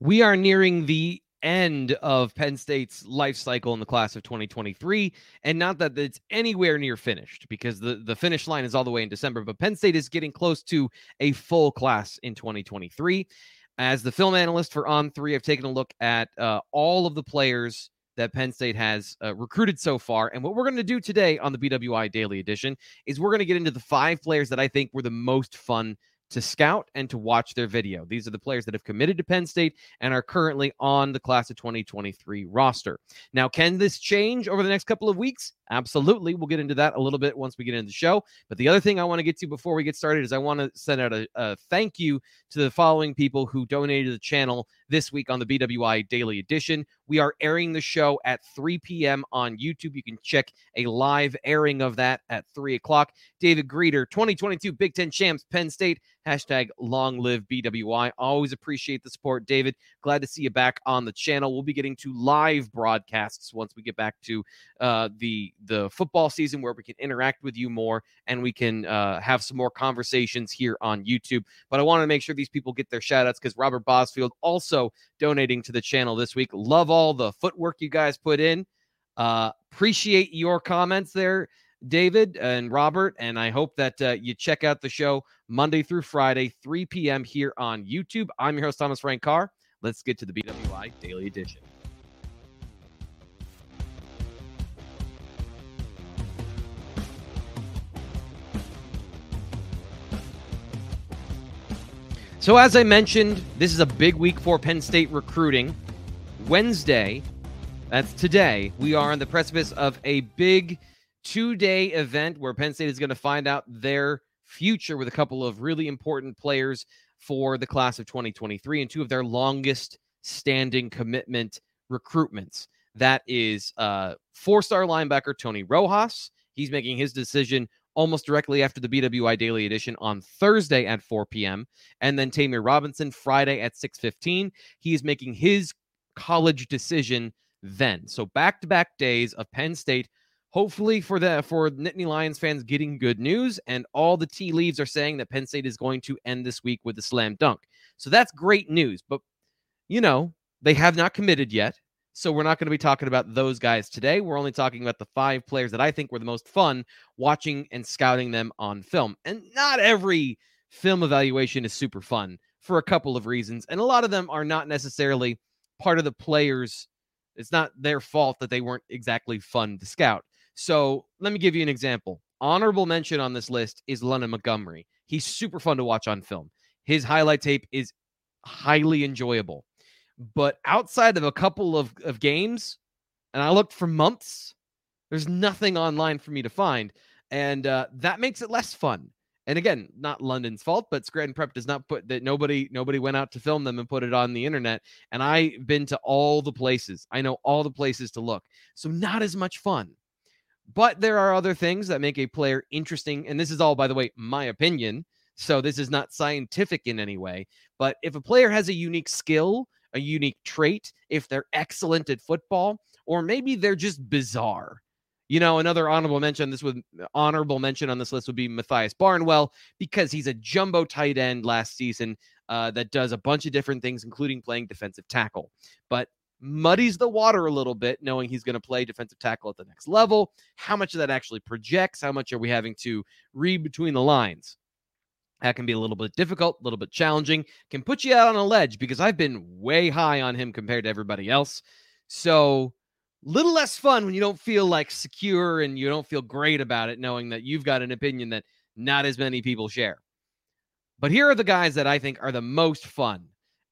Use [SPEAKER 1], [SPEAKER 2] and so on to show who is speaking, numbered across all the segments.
[SPEAKER 1] We are nearing the end of Penn State's life cycle in the class of 2023. And not that it's anywhere near finished because the, the finish line is all the way in December, but Penn State is getting close to a full class in 2023. As the film analyst for On3, I've taken a look at uh, all of the players that Penn State has uh, recruited so far. And what we're going to do today on the BWI Daily Edition is we're going to get into the five players that I think were the most fun to scout and to watch their video. These are the players that have committed to Penn State and are currently on the class of 2023 roster. Now, can this change over the next couple of weeks? Absolutely. We'll get into that a little bit once we get into the show. But the other thing I want to get to before we get started is I want to send out a, a thank you to the following people who donated to the channel this week on the BWI Daily Edition. We are airing the show at 3 p.m. on YouTube. You can check a live airing of that at 3 o'clock. David Greeter, 2022 Big Ten Champs, Penn State, hashtag long live BWI. Always appreciate the support, David. Glad to see you back on the channel. We'll be getting to live broadcasts once we get back to uh, the the football season where we can interact with you more and we can uh, have some more conversations here on YouTube. But I want to make sure these people get their shout outs because Robert Bosfield also donating to the channel this week. Love all the footwork you guys put in. Uh, appreciate your comments there, David and Robert. And I hope that uh, you check out the show Monday through Friday, 3 p.m. here on YouTube. I'm your host, Thomas Frank Carr. Let's get to the BWI Daily Edition. So, as I mentioned, this is a big week for Penn State recruiting. Wednesday, that's today, we are on the precipice of a big two day event where Penn State is going to find out their future with a couple of really important players for the class of 2023 and two of their longest standing commitment recruitments. That is uh, four star linebacker Tony Rojas. He's making his decision almost directly after the BWI Daily Edition on Thursday at 4 p.m. And then Ta'Mere Robinson Friday at 6:15. He is making his college decision then. So back-to-back days of Penn State. Hopefully for the for Nittany Lions fans getting good news, and all the tea leaves are saying that Penn State is going to end this week with a slam dunk. So that's great news. But you know, they have not committed yet. So we're not going to be talking about those guys today. We're only talking about the five players that I think were the most fun watching and scouting them on film. And not every film evaluation is super fun for a couple of reasons. And a lot of them are not necessarily part of the players. It's not their fault that they weren't exactly fun to scout. So let me give you an example. Honorable mention on this list is London Montgomery. He's super fun to watch on film. His highlight tape is highly enjoyable. But outside of a couple of, of games, and I looked for months, there's nothing online for me to find. And uh, that makes it less fun. And again, not London's fault, but Scranton Prep does not put that nobody nobody went out to film them and put it on the internet. And I've been to all the places. I know all the places to look. So not as much fun. But there are other things that make a player interesting. And this is all, by the way, my opinion. So this is not scientific in any way. But if a player has a unique skill a unique trait, if they're excellent at football, or maybe they're just bizarre. You know, another honorable mention this would honorable mention on this list would be Matthias Barnwell because he's a jumbo tight end last season uh, that does a bunch of different things, including playing defensive tackle. But muddies the water a little bit, knowing he's going to play defensive tackle at the next level. How much of that actually projects? How much are we having to read between the lines? That can be a little bit difficult, a little bit challenging, can put you out on a ledge because I've been way high on him compared to everybody else. So, little less fun when you don't feel like secure and you don't feel great about it, knowing that you've got an opinion that not as many people share. But here are the guys that I think are the most fun.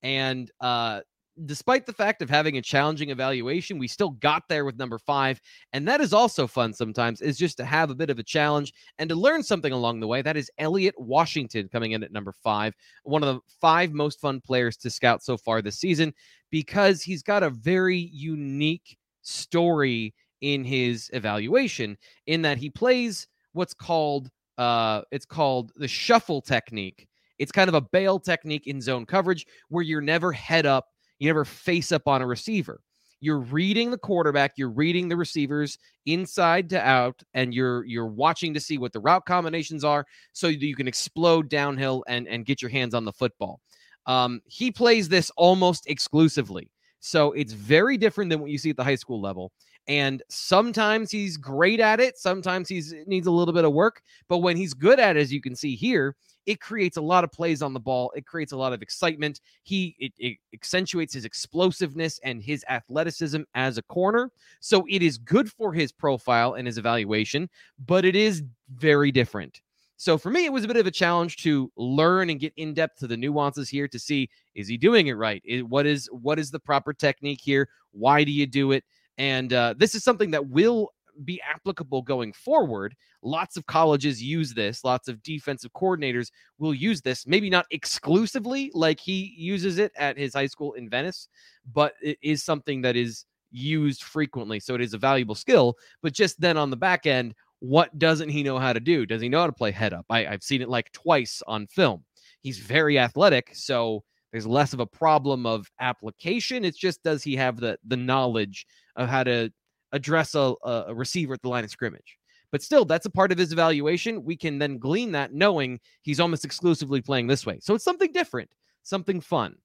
[SPEAKER 1] And uh, despite the fact of having a challenging evaluation, we still got there with number five. And that is also fun sometimes, is just to have a bit of a challenge and to learn something along the way. That is Elliot Washington coming in at number five, one of the five most fun players to scout so far this season, because he's got a very unique story in his evaluation, in that he plays what's called uh it's called the shuffle technique. It's kind of a bail technique in zone coverage where you're never head up you never face up on a receiver. You're reading the quarterback, you're reading the receivers inside to out, and you're you're watching to see what the route combinations are so you can explode downhill and and get your hands on the football. Um, he plays this almost exclusively. So it's very different than what you see at the high school level. And sometimes he's great at it. Sometimes he needs a little bit of work. But when he's good at it, as you can see here, it creates a lot of plays on the ball. It creates a lot of excitement. He it, it accentuates his explosiveness and his athleticism as a corner. So it is good for his profile and his evaluation, but it is very different. So for me, it was a bit of a challenge to learn and get in depth to the nuances here to see is he doing it right? What is what is the proper technique here? Why do you do it? And uh, this is something that will be applicable going forward. Lots of colleges use this, lots of defensive coordinators will use this, maybe not exclusively like he uses it at his high school in Venice, but it is something that is used frequently. So it is a valuable skill. But just then on the back end, what doesn't he know how to do? Does he know how to play head up? I, I've seen it like twice on film. He's very athletic, so there's less of a problem of application. It's just does he have the the knowledge of how to address a, a receiver at the line of scrimmage. But still, that's a part of his evaluation. We can then glean that knowing he's almost exclusively playing this way. So it's something different, something fun.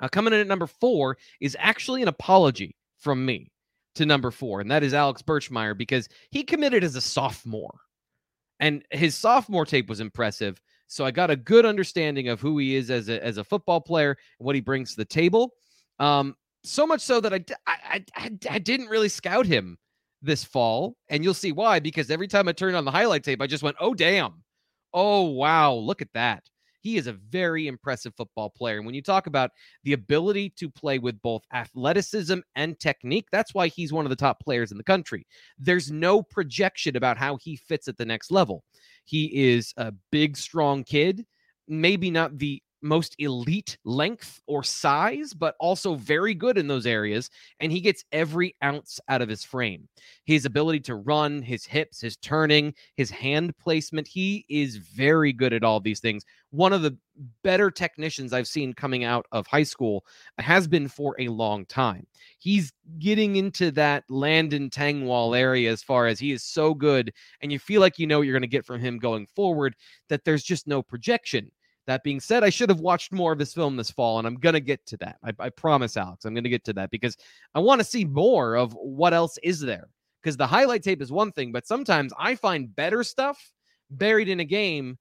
[SPEAKER 1] Uh, coming in at number four is actually an apology from me to number four, and that is Alex Birchmeier because he committed as a sophomore. And his sophomore tape was impressive. So I got a good understanding of who he is as a, as a football player and what he brings to the table. Um, so much so that I, I, I, I didn't really scout him this fall. And you'll see why, because every time I turned on the highlight tape, I just went, oh, damn. Oh, wow. Look at that. He is a very impressive football player. And when you talk about the ability to play with both athleticism and technique, that's why he's one of the top players in the country. There's no projection about how he fits at the next level. He is a big, strong kid, maybe not the most elite length or size, but also very good in those areas. And he gets every ounce out of his frame. His ability to run, his hips, his turning, his hand placement. He is very good at all these things. One of the better technicians I've seen coming out of high school has been for a long time. He's getting into that Landon Tengwall area as far as he is so good. And you feel like you know what you're going to get from him going forward, that there's just no projection that being said, I should have watched more of this film this fall, and I'm going to get to that. I, I promise, Alex, I'm going to get to that because I want to see more of what else is there. Because the highlight tape is one thing, but sometimes I find better stuff buried in a game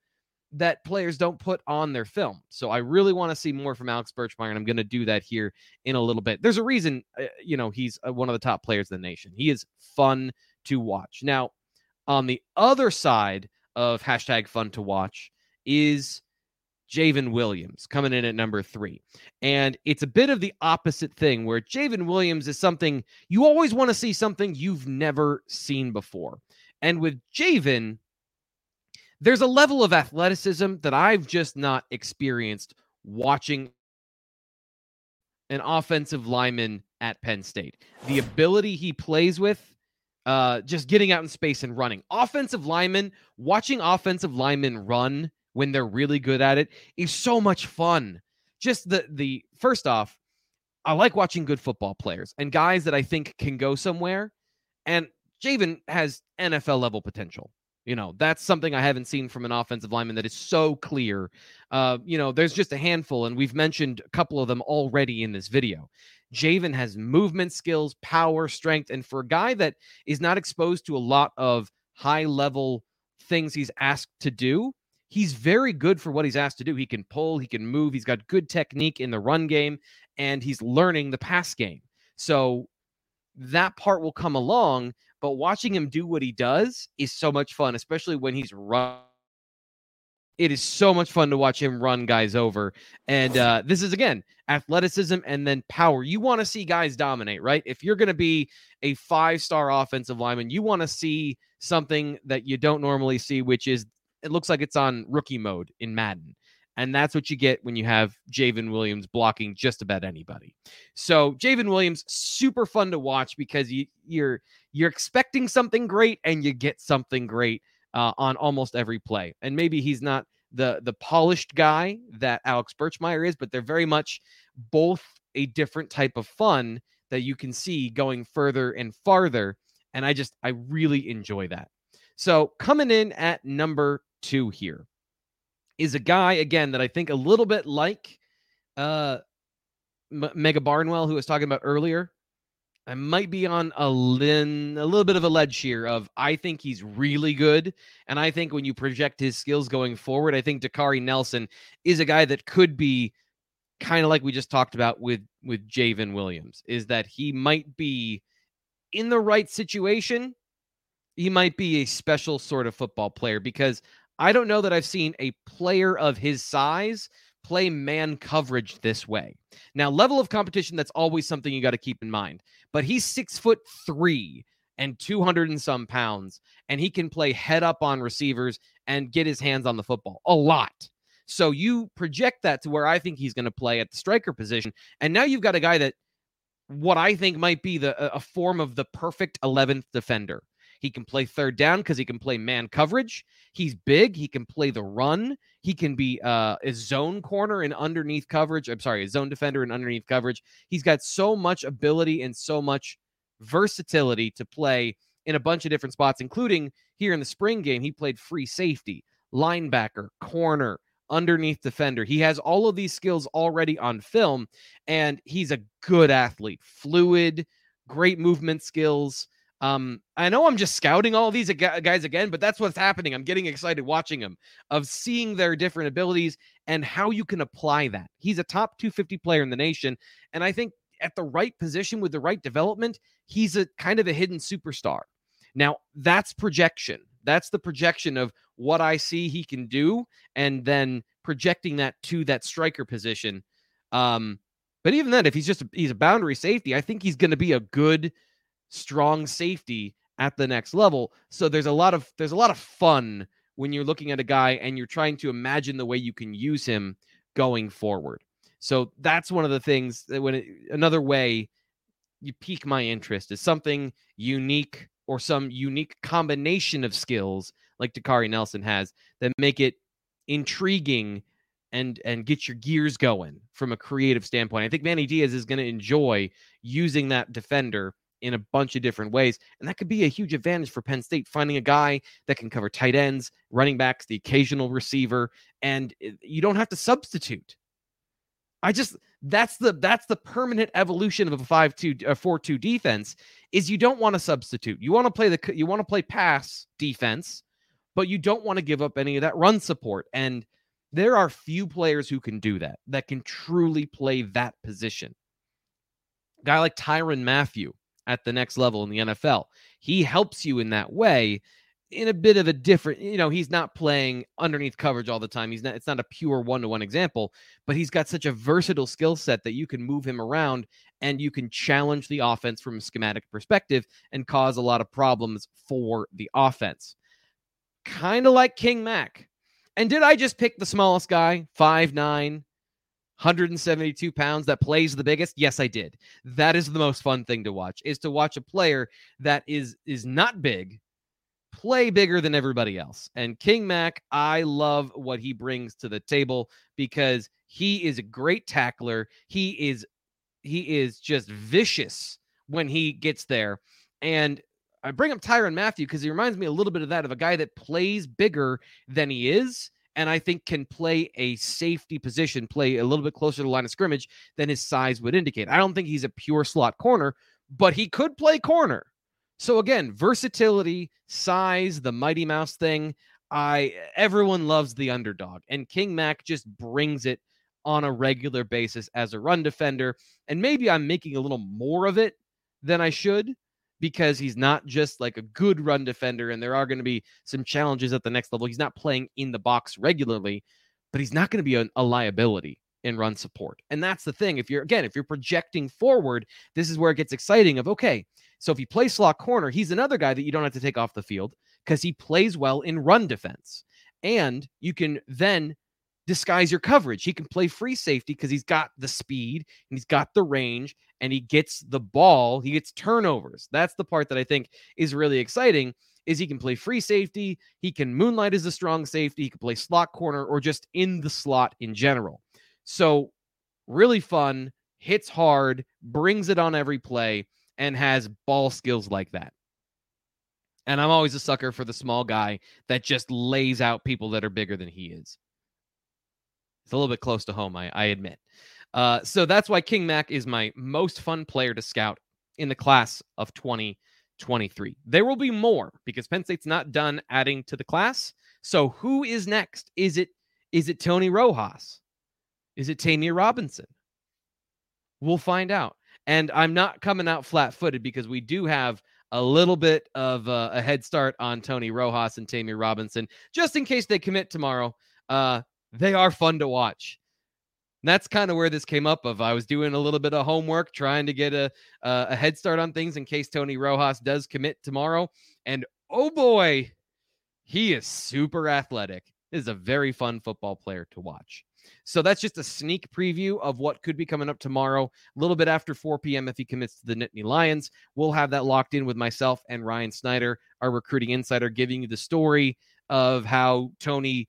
[SPEAKER 1] that players don't put on their film. So I really want to see more from Alex Birchmeier, and I'm going to do that here in a little bit. There's a reason, uh, you know, he's uh, one of the top players in the nation. He is fun to watch. Now, on the other side of hashtag fun to watch is J'ven Williams coming in at number three. And it's a bit of the opposite thing where J'ven Williams is something you always want to see something you've never seen before. And with J'ven, there's a level of athleticism that I've just not experienced watching an offensive lineman at Penn State. The ability he plays with, uh, just getting out in space and running. Offensive linemen, watching offensive linemen run when they're really good at it is so much fun. Just the the first off, I like watching good football players and guys that I think can go somewhere. And J'ven has NFL level potential. You know, that's something I haven't seen from an offensive lineman that is so clear. Uh, you know, there's just a handful, and we've mentioned a couple of them already in this video. J'ven has movement skills, power, strength, and for a guy that is not exposed to a lot of high level things he's asked to do, he's very good for what he's asked to do. He can pull, he can move, he's got good technique in the run game, and he's learning the pass game. So that part will come along, but watching him do what he does is so much fun, especially when he's run it is so much fun to watch him run guys over. And uh, this is again athleticism and then power. You want to see guys dominate, right? If you're going to be a five star offensive lineman, you want to see something that you don't normally see, which is it looks like it's on rookie mode in Madden. And that's what you get when you have J'ven Williams blocking just about anybody. So J'ven Williams, super fun to watch because you, you're you're expecting something great and you get something great uh, on almost every play. And maybe he's not the the polished guy that Alex Birchmeier is, but they're very much both a different type of fun that you can see going further and farther. And I just I really enjoy that. So coming in at number two here is a guy again that I think a little bit like uh M- Mega Barnwell, who was talking about earlier. I might be on a lin, a little bit of a ledge here. Of I think he's really good, and I think when you project his skills going forward, I think Dakaari Nelson is a guy that could be kind of like we just talked about with with J'ven Williams. Is that he might be in the right situation? He might be a special sort of football player because I don't know that I've seen a player of his size play man coverage this way. Now, level of competition, that's always something you got to keep in mind. But he's six foot three and 200 and some pounds, and he can play head up on receivers and get his hands on the football a lot. So you project that to where I think he's going to play at the striker position. And now you've got a guy that what I think might be the a form of the perfect 11th defender. He can play third down because he can play man coverage. He's big. He can play the run. He can be uh, a zone corner and underneath coverage. I'm sorry, a zone defender and underneath coverage. He's got so much ability and so much versatility to play in a bunch of different spots, including here in the spring game. He played free safety, linebacker, corner, underneath defender. He has all of these skills already on film, and he's a good athlete, fluid, great movement skills. Um, I know I'm just scouting all these guys again, but that's what's happening. I'm getting excited watching them, of seeing their different abilities and how you can apply that. He's a top 250 player in the nation, and I think at the right position with the right development, he's a kind of a hidden superstar. Now, that's projection. That's the projection of what I see he can do, and then projecting that to that striker position. Um, but even then, if he's just a, he's a boundary safety, I think he's going to be a good strong safety at the next level. So there's a lot of there's a lot of fun when you're looking at a guy and you're trying to imagine the way you can use him going forward. So that's one of the things that when it, another way you pique my interest is something unique or some unique combination of skills like Dakaari Nelson has that make it intriguing and and get your gears going from a creative standpoint. I think Manny Diaz is going to enjoy using that defender in a bunch of different ways. And that could be a huge advantage for Penn State, finding a guy that can cover tight ends, running backs, the occasional receiver, and you don't have to substitute. I just that's the that's the permanent evolution of a 5-2 a 4-2 defense is you don't want to substitute. You want to play the you want to play pass defense, but you don't want to give up any of that run support. And there are few players who can do that, that can truly play that position. guy like Tyrann Mathieu, at the next level in the NFL. He helps you in that way in a bit of a different, you know, he's not playing underneath coverage all the time. He's not, it's not a pure one to one example, but he's got such a versatile skill set that you can move him around and you can challenge the offense from a schematic perspective and cause a lot of problems for the offense. Kind of like King Mack. And did I just pick the smallest guy? Five nine, 172 pounds that plays the biggest? Yes i did. That is the most fun thing to watch is to watch a player that is is not big play bigger than everybody else. And king mack i love what he brings to the table because he is a great tackler. He is he is just vicious when he gets there. And I bring up Tyrann Mathieu because he reminds me a little bit of that of a guy that plays bigger than he is and I think can play a safety position, play a little bit closer to the line of scrimmage than his size would indicate. I don't think he's a pure slot corner, but he could play corner. So again, versatility, size, the Mighty Mouse thing. I everyone loves the underdog, and King Mack just brings it on a regular basis as a run defender. And maybe I'm making a little more of it than I should because he's not just like a good run defender, and there are going to be some challenges at the next level. He's not playing in the box regularly, but he's not going to be a, a liability in run support. And that's the thing. If you're again, if you're projecting forward, this is where it gets exciting of okay, so if you play slot corner, he's another guy that you don't have to take off the field because he plays well in run defense. And you can then disguise your coverage. He can play free safety because he's got the speed and he's got the range and he gets the ball, he gets turnovers. That's the part that I think is really exciting is he can play free safety, he can moonlight as a strong safety, he can play slot corner or just in the slot in general. So really fun, hits hard, brings it on every play and has ball skills like that. And I'm always a sucker for the small guy that just lays out people that are bigger than he is. It's a little bit close to home, I, I admit. Uh, so that's why King Mack is my most fun player to scout in the class of 2023. There will be more because Penn State's not done adding to the class. So who is next? Is it is it Tony Rojas? Is it Ta'Mere Robinson? We'll find out. And I'm not coming out flat footed because we do have a little bit of uh, a head start on Tony Rojas and Ta'Mere Robinson, just in case they commit tomorrow. Uh, they are fun to watch. And that's kind of where this came up of I was doing a little bit of homework trying to get a a head start on things in case Tony Rojas does commit tomorrow and oh boy he is super athletic. This is a very fun football player to watch. So that's just a sneak preview of what could be coming up tomorrow, a little bit after 4 p.m. if he commits to the Nittany Lions. We'll have that locked in with myself and Ryan Snyder, our recruiting insider, giving you the story of how Tony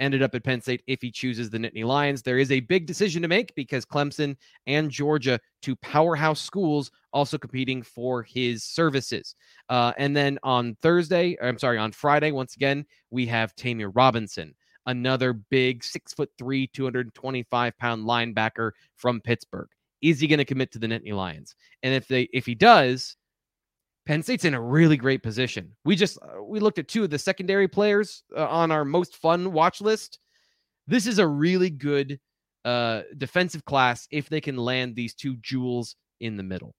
[SPEAKER 1] ended up at Penn State if he chooses the Nittany Lions. There is a big decision to make because Clemson and Georgia, two powerhouse schools, also competing for his services. Uh, and then on Thursday, I'm sorry, on Friday, once again, we have Ta'Mere Robinson another big six foot three, 225 pound linebacker from Pittsburgh. Is he going to commit to the Nittany Lions? And if they if he does, Penn State's in a really great position. We just uh, we looked at two of the secondary players uh, on our most fun watch list. This is a really good uh, defensive class if they can land these two jewels in the middle.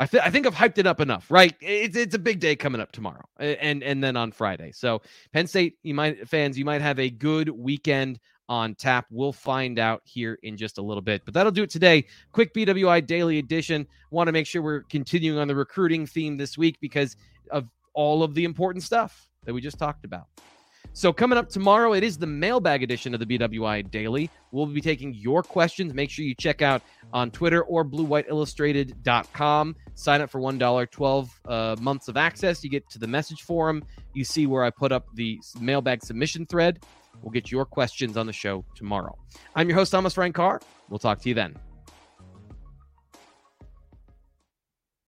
[SPEAKER 1] I, th- I think I've hyped it up enough, right? It's it's a big day coming up tomorrow, and and then on Friday. So Penn State, you might fans, you might have a good weekend on tap. We'll find out here in just a little bit, but that'll do it today. Quick BWI daily edition. Want to make sure we're continuing on the recruiting theme this week because of all of the important stuff that we just talked about. So, coming up tomorrow, it is the mailbag edition of the BWI Daily. We'll be taking your questions. Make sure you check out on Twitter or bluewhiteillustrated.com. Sign up for $1, 12 uh, months of access. You get to the message forum. You see where I put up the mailbag submission thread. We'll get your questions on the show tomorrow. I'm your host, Thomas Frank Carr. We'll talk to you then.